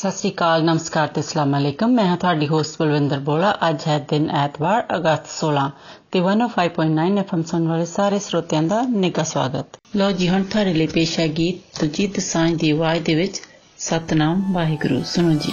ਸਤਿ ਸ੍ਰੀ ਅਕਾਲ ਨਮਸਕਾਰ ਤੇ ਅਸਲਾਮ ਅਲੈਕਮ ਮੈਂ ਹਾਂ ਤੁਹਾਡੀ ਹੋਸਟ ਬਲਵਿੰਦਰ ਬੋਲਾ ਅੱਜ ਹੈ ਦਿਨ ਐਤਵਾਰ ਅਗਸਤ 16 ਤੇ 105.9 ਐਫਐਮ ਸੁਣ ਵਾਲੇ ਸਾਰੇ ਸਰੋਤਿਆਂ ਦਾ ਨਿੱਘਾ ਸਵਾਗਤ ਲੋ ਜੀ ਹੁਣ ਤੁਹਾਡੇ ਲਈ ਪੇਸ਼ ਹੈ ਗੀਤ ਤੁਜੀਤ ਸਾਂਝ ਦੀ ਵਾਅਦੇ ਵਿੱਚ ਸਤਨਾਮ ਵਾਹਿਗੁਰੂ ਸੁਣੋ ਜੀ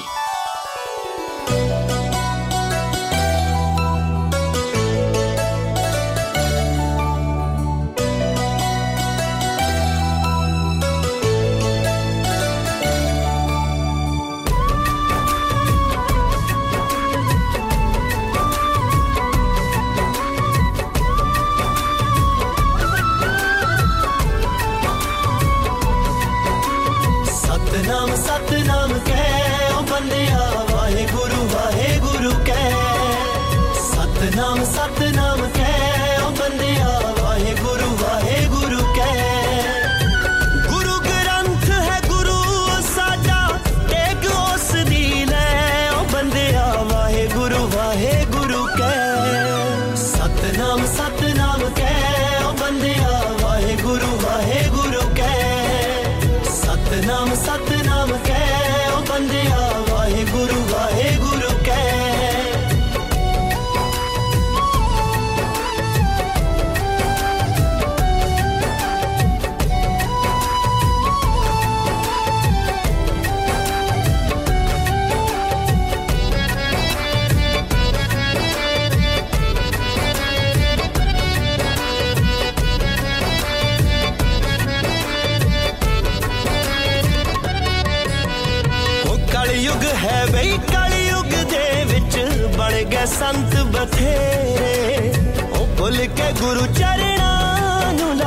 گرو چرنا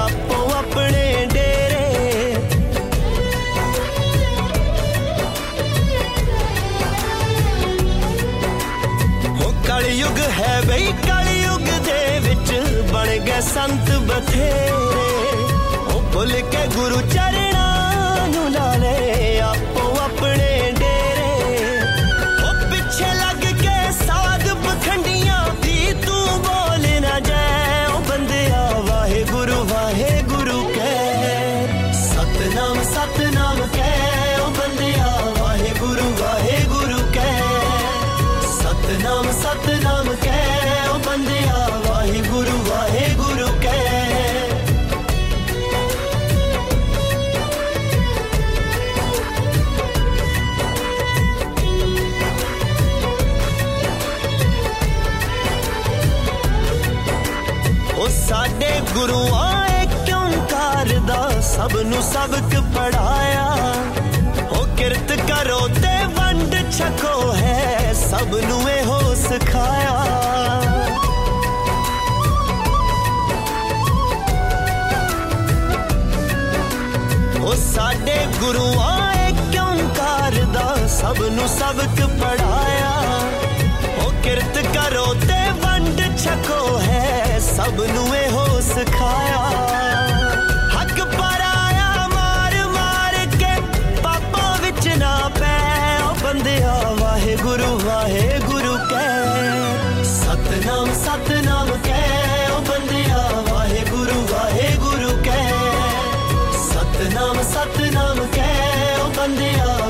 آپ اپنے ڈیری وہ کلیوگ ہے بھائی کلیگ دے بڑ گئےت بتھیرے وہ بھول کے گرو چرنا سب ن سبک پڑھایا وہ کرت کرو چکو ہے سب نے کھایا وہ ساڈے گرو آئے کیوںکار دب ن سبک پڑھایا وہ کرت کرو تنڈ چکو ہے سب نے Maria.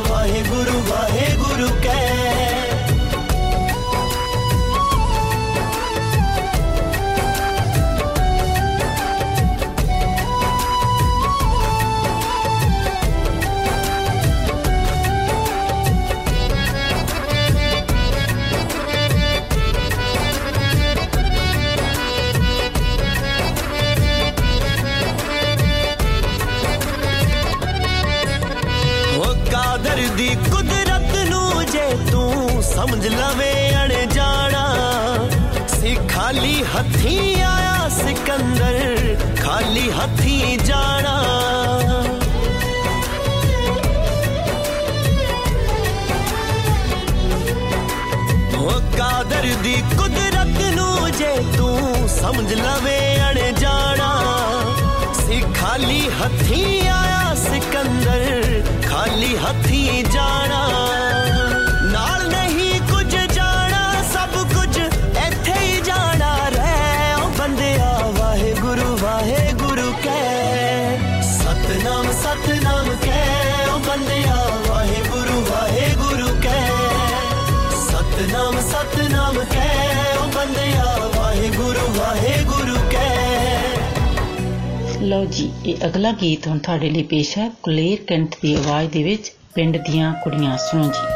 ਗੀਤ ਹੁਣ ਤੁਹਾਡੇ ਲਈ ਪੇਸ਼ ਹੈ ਕੁਲੇਰ ਕੰਠ ਦੀ ਆਵਾਜ਼ ਦੇ ਵਿੱਚ ਪਿੰਡ ਦੀਆਂ ਕੁੜੀਆਂ ਸੁਣੋ ਜੀ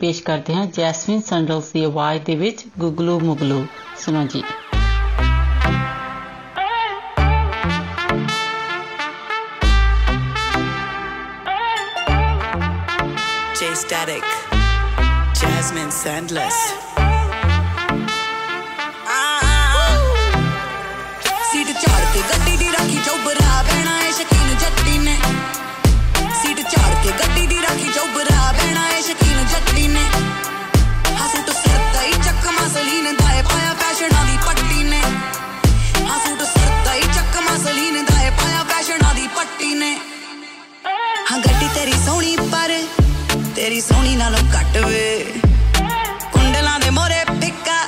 پیش کرتے ہیں جیسون سنڈلس کی آواز دگلو مگلو سما جی ਹਾਂ ਗੱਡੀ ਤੇਰੀ ਸੋਹਣੀ ਪਰ ਤੇਰੀ ਸੋਹਣੀ ਨਾਲੋਂ ਘੱਟ ਵੇ ਕੁੰਡਲਾਂ ਦੇ ਮੋਰੇ ਪਿੱਕਾ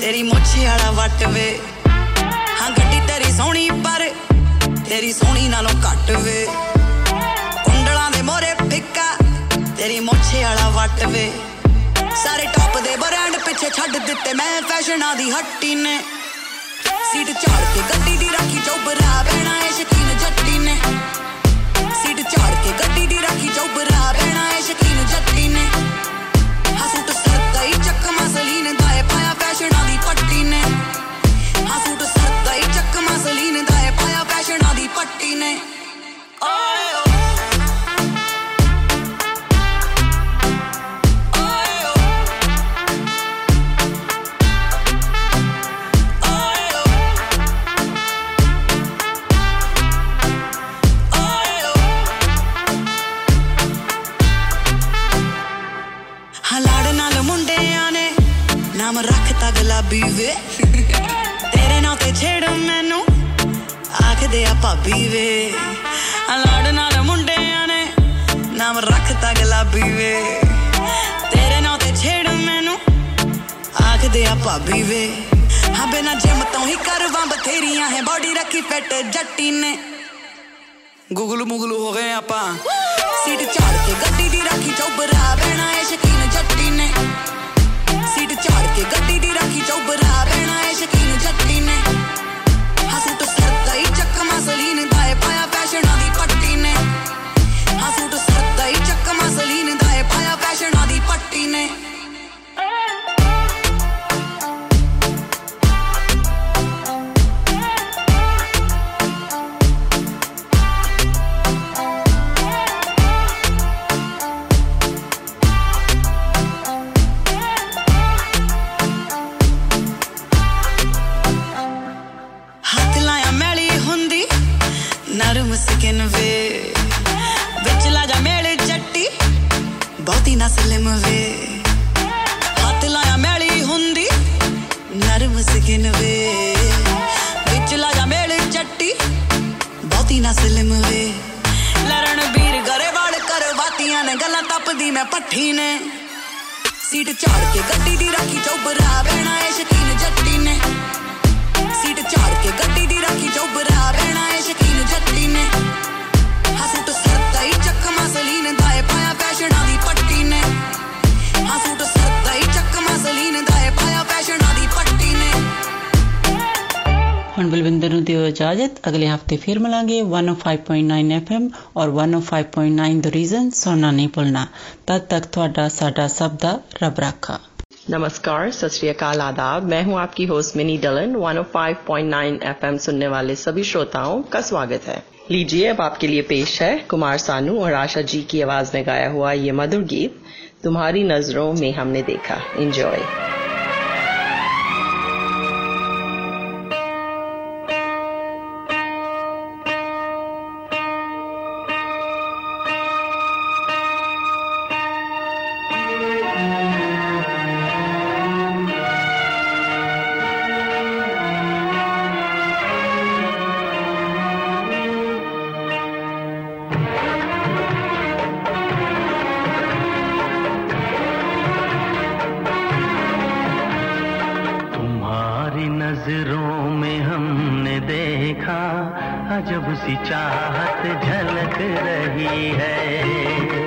ਤੇਰੀ ਮੋਛੀ ਵਾਲਾ ਵੱਟ ਵੇ ਹਾਂ ਗੱਡੀ ਤੇਰੀ ਸੋਹਣੀ ਪਰ ਤੇਰੀ ਸੋਹਣੀ ਨਾਲੋਂ ਘੱਟ ਵੇ ਕੁੰਡਲਾਂ ਦੇ ਮੋਰੇ ਪਿੱਕਾ ਤੇਰੀ ਮੋਛੀ ਵਾਲਾ ਵੱਟ ਵੇ ਸਾਰੇ ਟੌਪ ਦੇ ਬ੍ਰਾਂਡ ਪਿੱਛੇ ਛੱਡ ਦਿੱਤੇ ਮੈਂ ਫੈਸ਼ਨਾਂ ਦੀ ਹੱਟੀ ਨੇ ਸੀਟ ਝਾੜ ਕੇ ਗੱਡੀ ਦੀ ਰਾਖੀ ਚੋਬਰਾ ਬਹਿਣਾ ਏ ਸ਼ਕੀਨ ਜੱਟੀ ਨੇ ਸੀਟ ਝਾੜ ਕੇ ਗੱਡੀ ਦੀ ਰਾਖੀ ਚੌਬਰਾ ਬਹਿਣਾ ਏ ਸ਼ਕੀਨ ਜੱਟੀ ਨੇ ਹਸੂਟ ਸਰਤਾਈ ਚੱਕ ਮਸਲੀ ਨੇ ਦਾਏ ਪਾਇਆ ਫੈਸ਼ਨਾਂ ਦੀ ਪੱਟੀ ਨੇ ਹਸੂਟ ਸਰਤਾਈ ਚੱਕ ਮਸਲੀ ਨੇ ਦਾਏ ਪਾਇਆ ਫੈਸ਼ਨਾਂ ਦੀ ਪੱਟੀ ਨੇ ਓਏ ਪੰਜਾਬੀ ਵੇ ਤੇਰੇ ਨਾਲ ਤੇ ਛੇੜ ਮੈਨੂੰ ਆਖਦੇ ਆ ਭਾਬੀ ਵੇ ਲੜ ਨਾਲ ਮੁੰਡਿਆਂ ਨੇ ਨਾਮ ਰੱਖਤਾ ਗਲਾਬੀ ਵੇ ਤੇਰੇ ਨਾਲ ਤੇ ਛੇੜ ਮੈਨੂੰ ਆਖਦੇ ਆ ਭਾਬੀ ਵੇ ਹਾਂ ਬਿਨਾ ਜਿਮ ਤੋਂ ਹੀ ਕਰਵਾਂ ਬਥੇਰੀਆਂ ਹੈ ਬਾਡੀ ਰੱਖੀ ਫਿੱਟ ਜੱਟੀ ਨੇ ਗੁਗਲ ਮੁਗਲ ਹੋ ਗਏ ਆਪਾਂ ਸੀਟ ਝਾੜ ਕੇ ਗੱਡੀ سنیے ونٹ نائن اور دا ریزن سننا نہیں بھولنا تد تک تھوڑا ساڈا سب دا رب رکھا نمسکار اکال آداب میں ہوں آپ کی ہوسٹ منی ڈلن ون او five point nine F M سننے والے سبھی شروتاؤں کا سواگت ہے لیجیے اب آپ کے لیے پیش ہے کمار سانو اور آشا جی کی آواز میں گایا ہوا یہ مدر گیت تمہاری نظروں میں ہم نے دیکھا انجوائے جب چاہت جھلک رہی ہے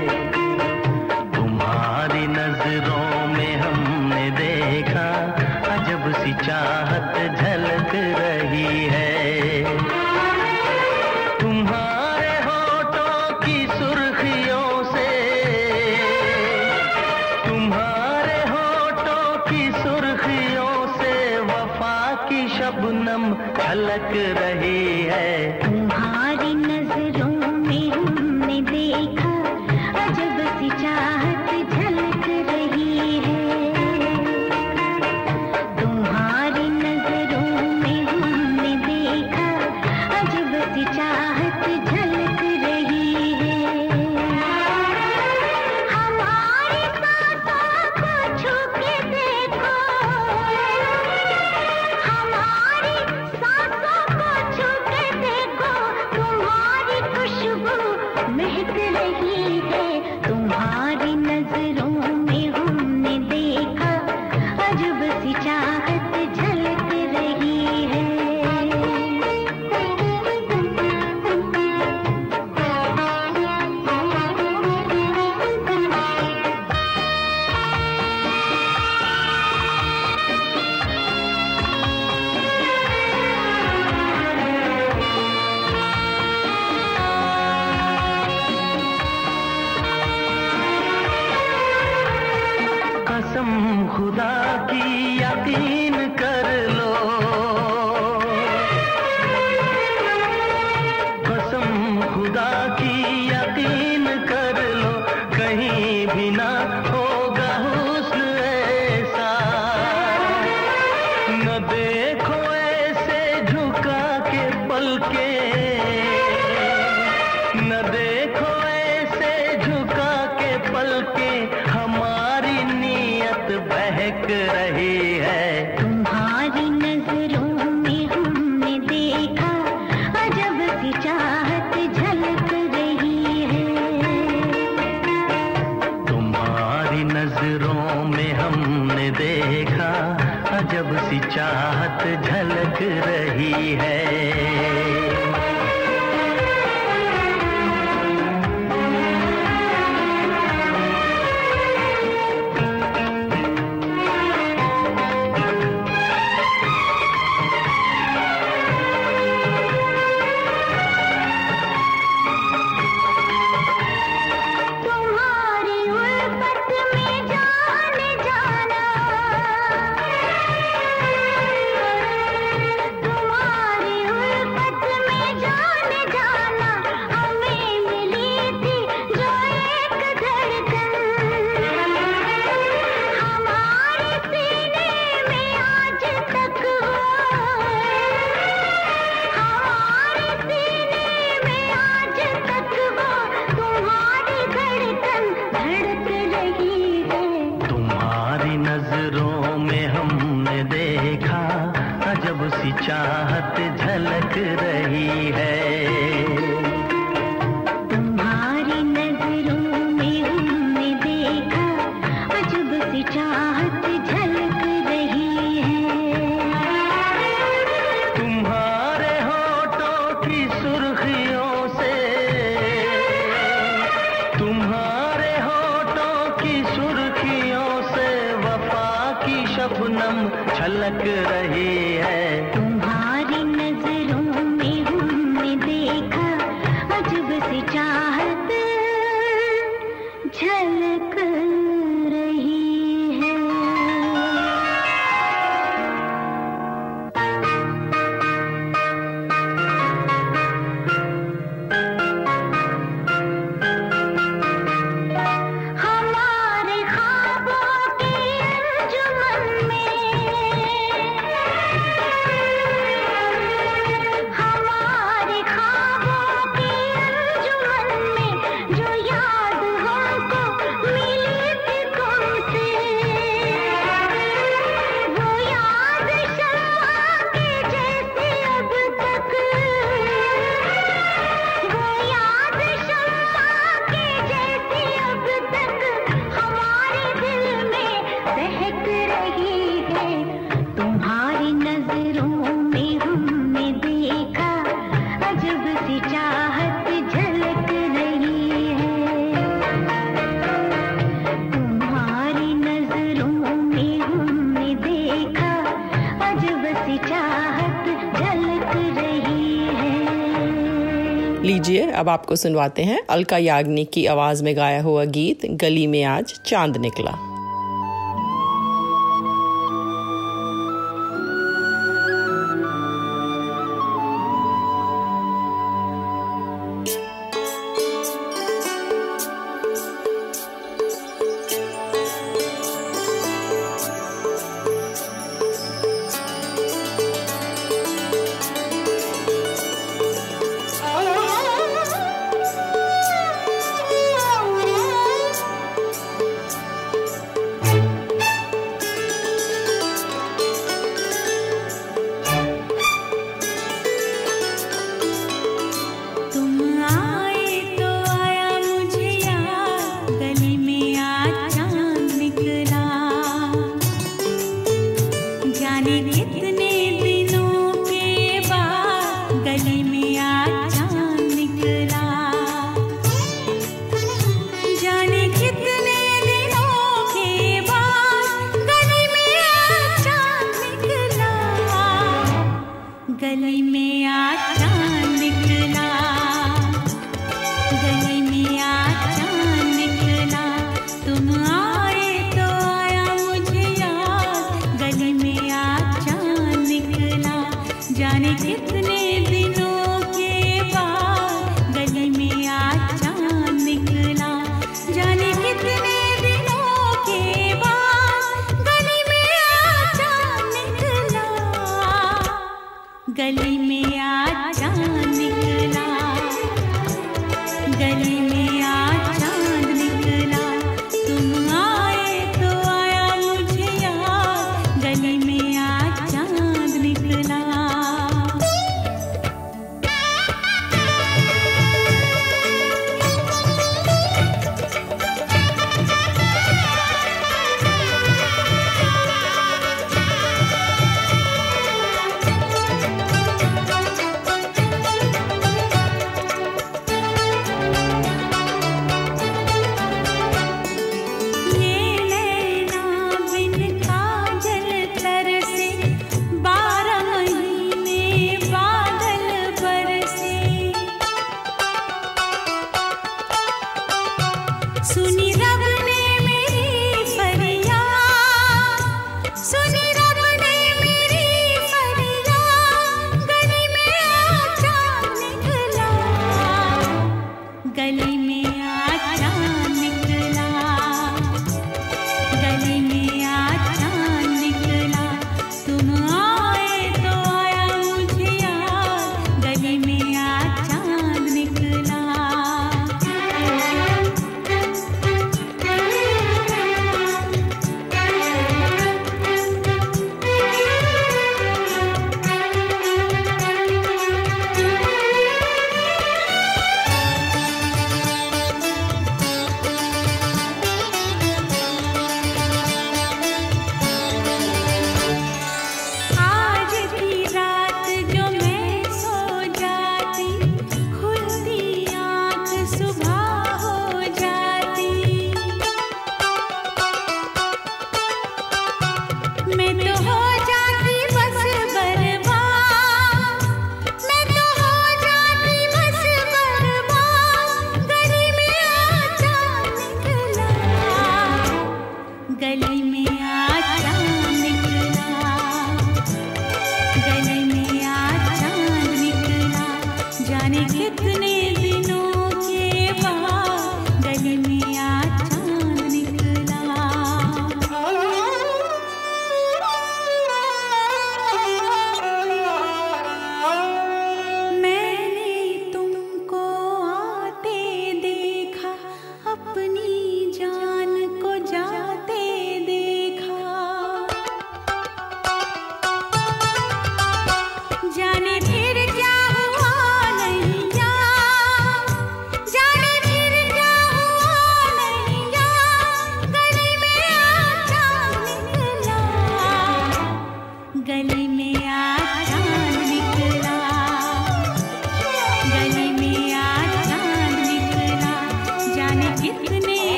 अती اب آپ کو سنواتے ہیں الکا یاگنک کی آواز میں گایا ہوا گیت گلی میں آج چاند نکلا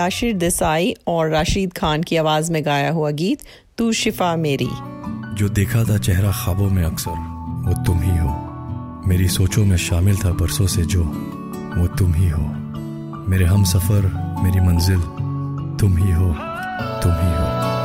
یاشر اور راشید خان کی آواز میں گایا ہوا گیت تو شفا میری جو دیکھا تھا چہرہ خوابوں میں اکثر وہ تم ہی ہو میری سوچوں میں شامل تھا برسوں سے جو وہ تم ہی ہو میرے ہم سفر میری منزل تم ہی ہو تم ہی ہو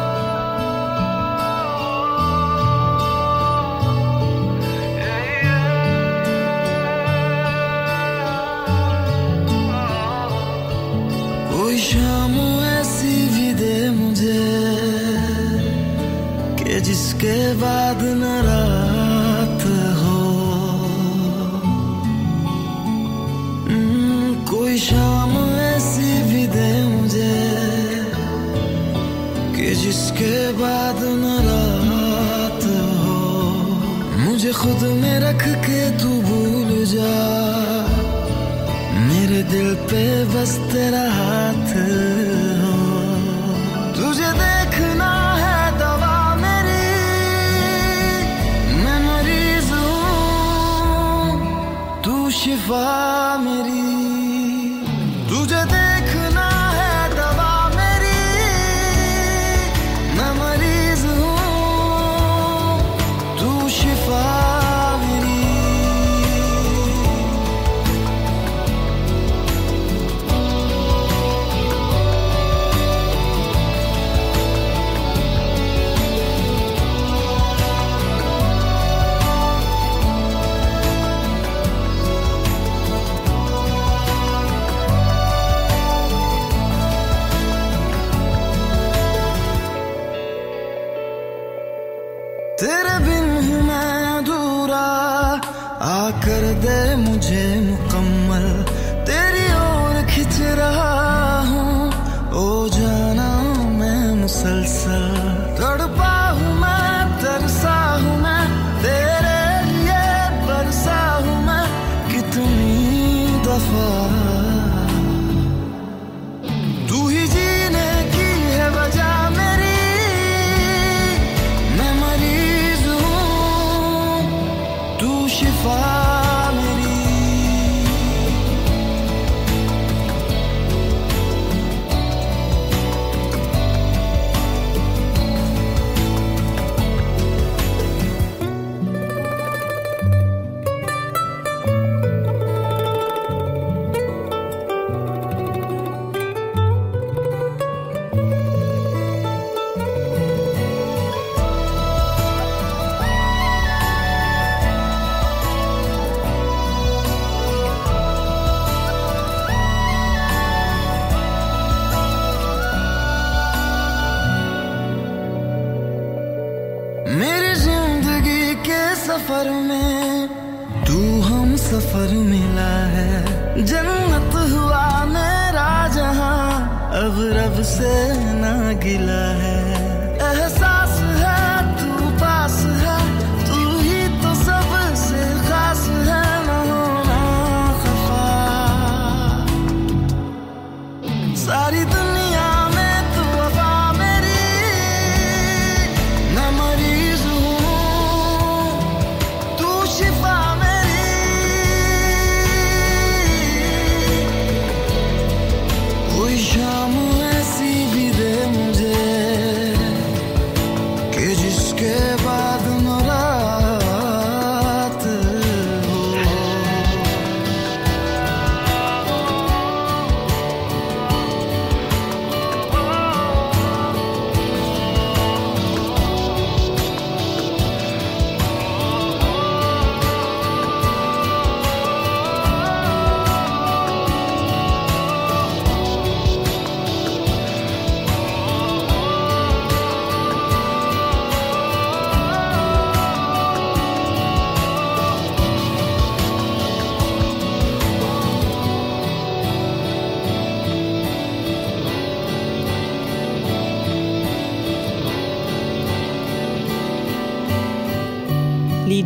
کے بعد نہ رات ہو کوئی شام ایسی بھی دے مجھے کہ جس کے بعد نہ رات ہو مجھے خود میں رکھ کے تو بھول جا میرے دل پہ بس تیرا ہاتھ vomiting.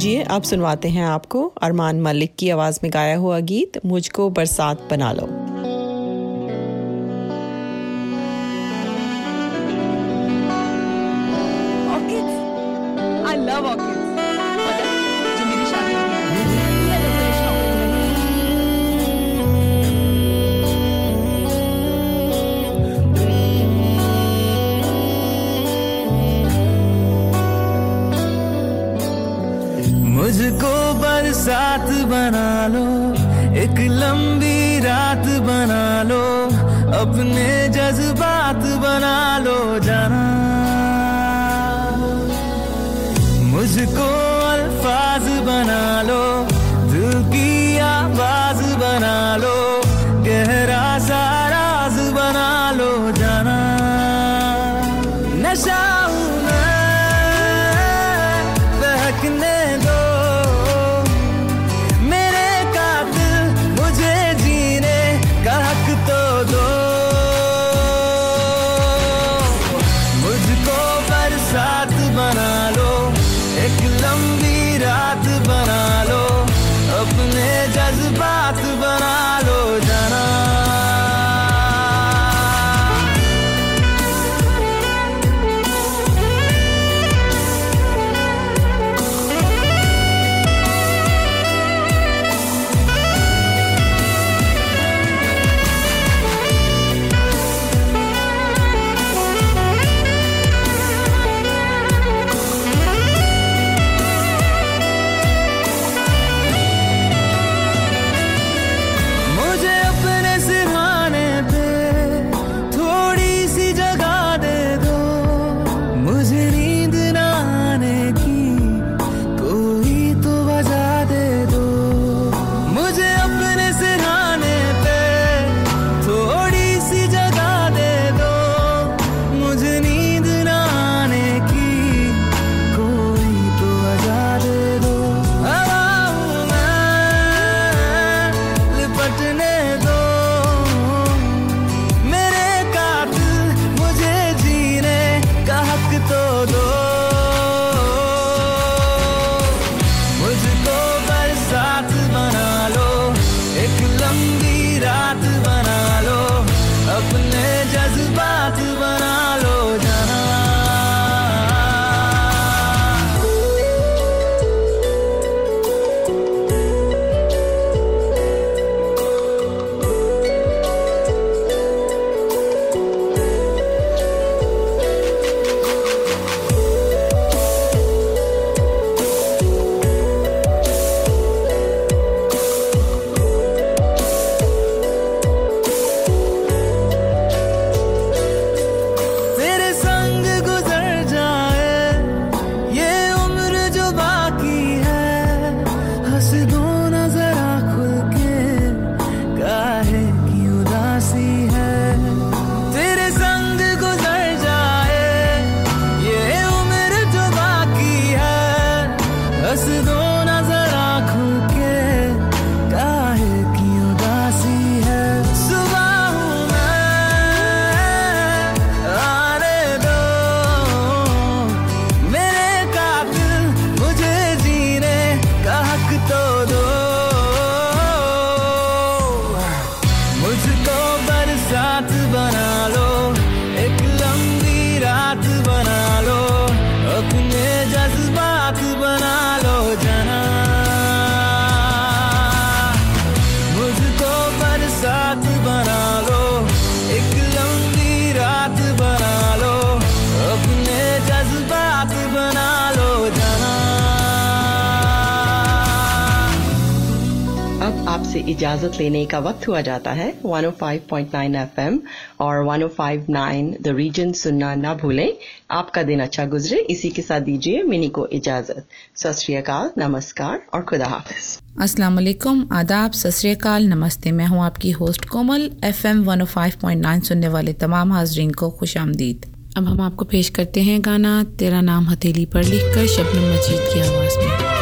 جی اب سنواتے ہیں آپ کو ارمان ملک کی آواز میں گایا ہوا گیت مجھ کو برسات بنا لو اجازت لینے کا وقت ہوا جاتا ہے 105.9 105.9 ایف ایم اور oh سننا نہ بھولیں آپ کا دن اچھا گزرے اسی کے ساتھ دیجیے منی کو اجازت سسری اکال نمسکار اور خدا حافظ السلام علیکم آداب سسری اکال نمستے میں ہوں آپ کی ہوسٹ کومل ایف ایم 105.9 سننے والے تمام حاضرین کو خوش آمدید اب ہم آپ کو پیش کرتے ہیں گانا تیرا نام ہتھیلی پر لکھ کر شبنم مجید کی آواز میں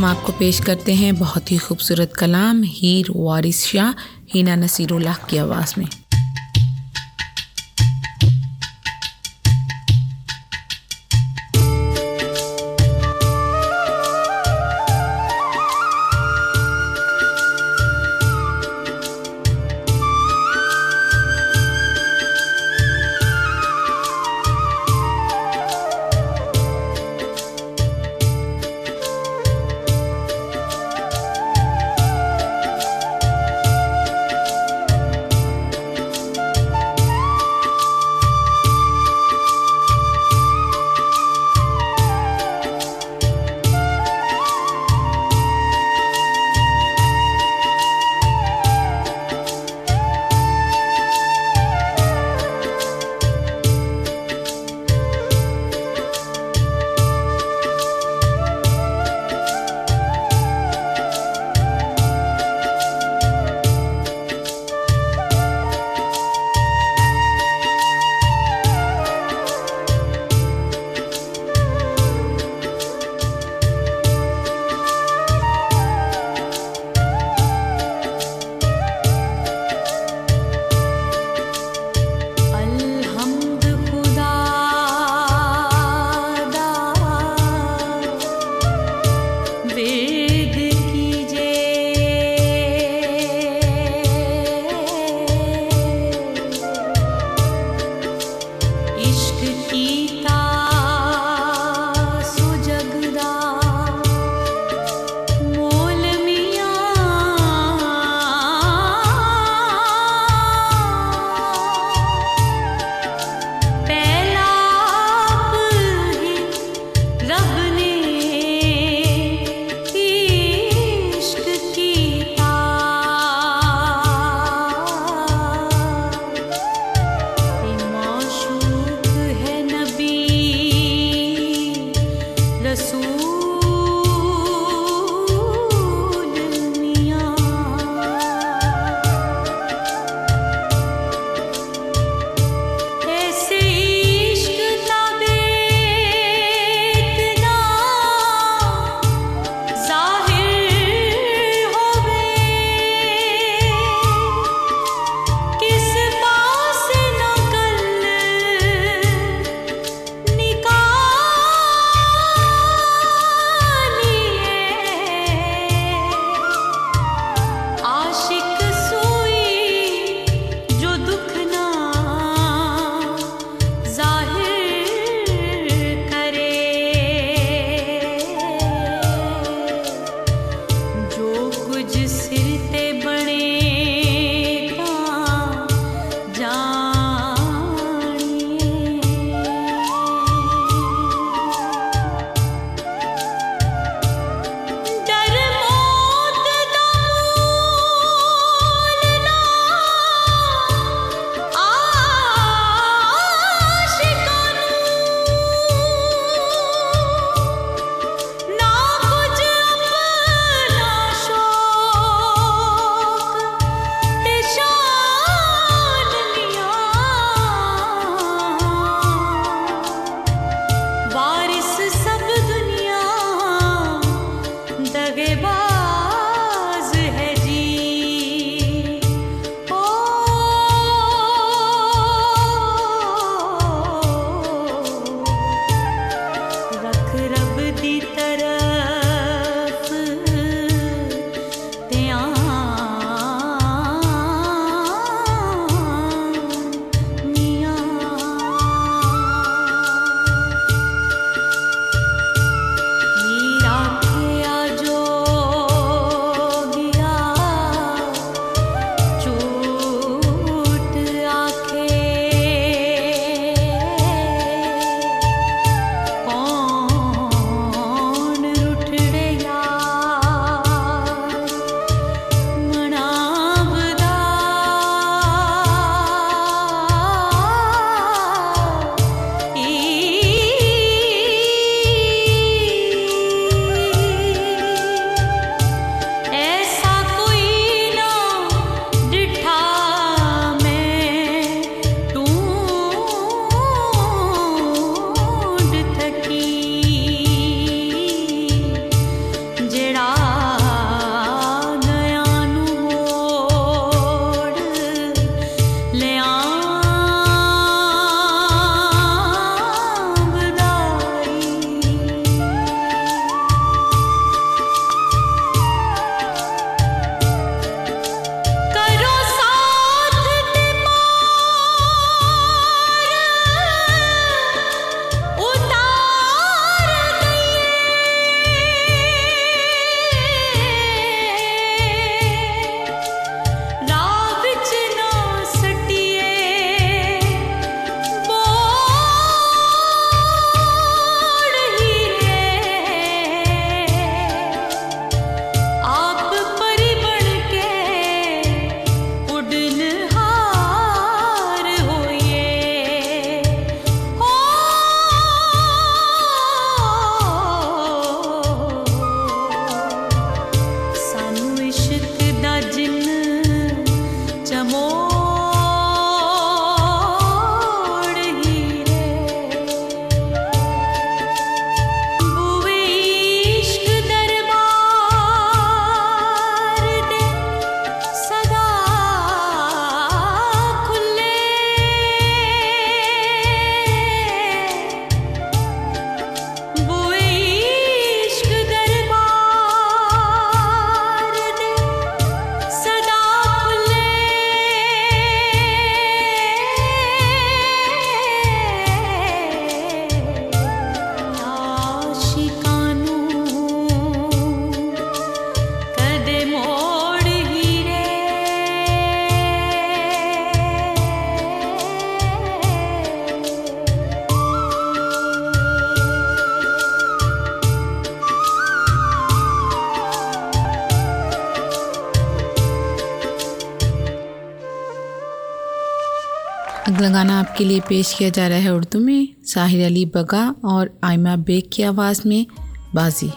ہم آپ کو پیش کرتے ہیں بہت ہی خوبصورت کلام ہیر وارث شاہ ہینا نصیر اللہ کی آواز میں اگلا گانا آپ کے لیے پیش کیا جا رہا ہے اردو میں ساحر علی بگا اور آئمہ بیگ کی آواز میں بازی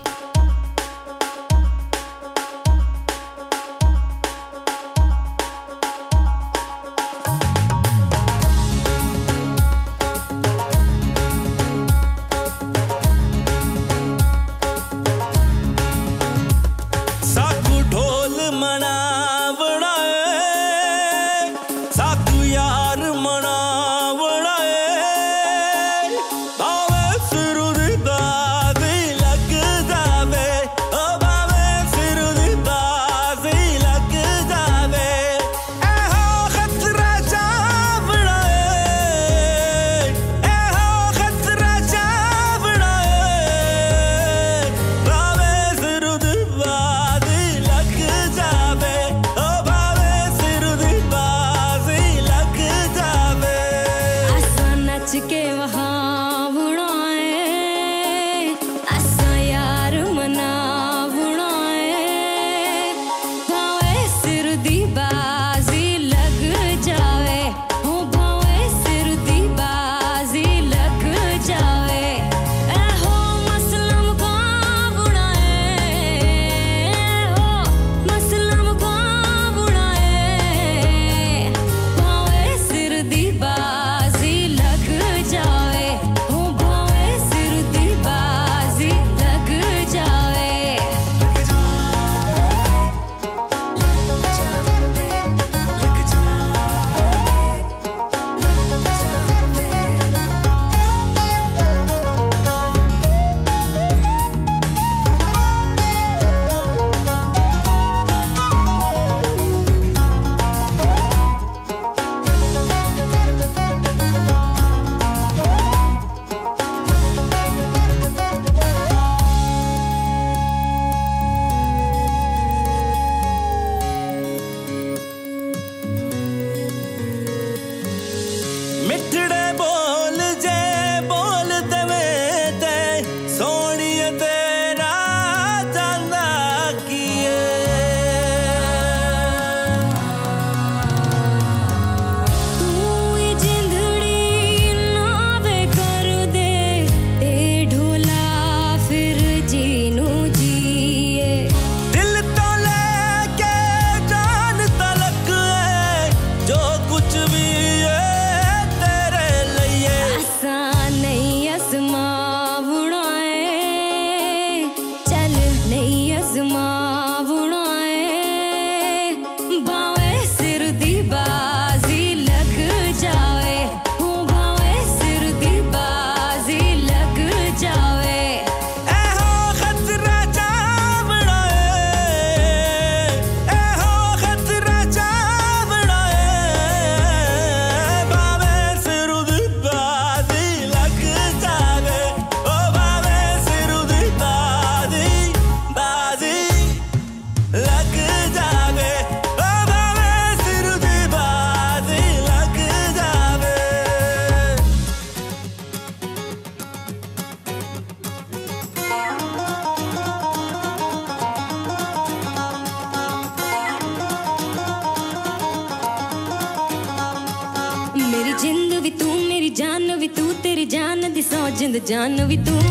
ਮੇਰੀ ਜਿੰਦ ਵੀ ਤੂੰ ਮੇਰੀ ਜਾਨ ਵੀ ਤੂੰ ਤੇਰੀ ਜਾਨ ਦੀ ਸੌ ਜਿੰਦ ਜਾਨ ਵੀ ਤੂੰ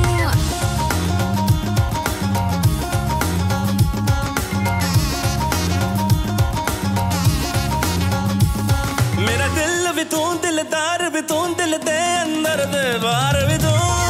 ਮੇਰਾ ਦਿਲ ਵੀ ਤੂੰ ਦਿਲਦਾਰ ਵੀ ਤੂੰ ਦਿਲ ਦੇ ਅੰਦਰ ਦੇ ਬਾਹਰ ਵੀ ਤੂੰ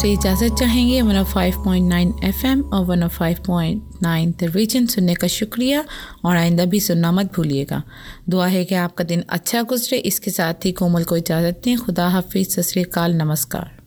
سے اجازت چاہیں گے one of five point nine F M اور one of five point nine تھرویژن سننے کا شکریہ اور آئندہ بھی سننا مت بھولیے گا دعا ہے کہ آپ کا دن اچھا گزرے اس کے ساتھ ہی کومل کو اجازت دیں خدا حافظ سسری کال نمسکار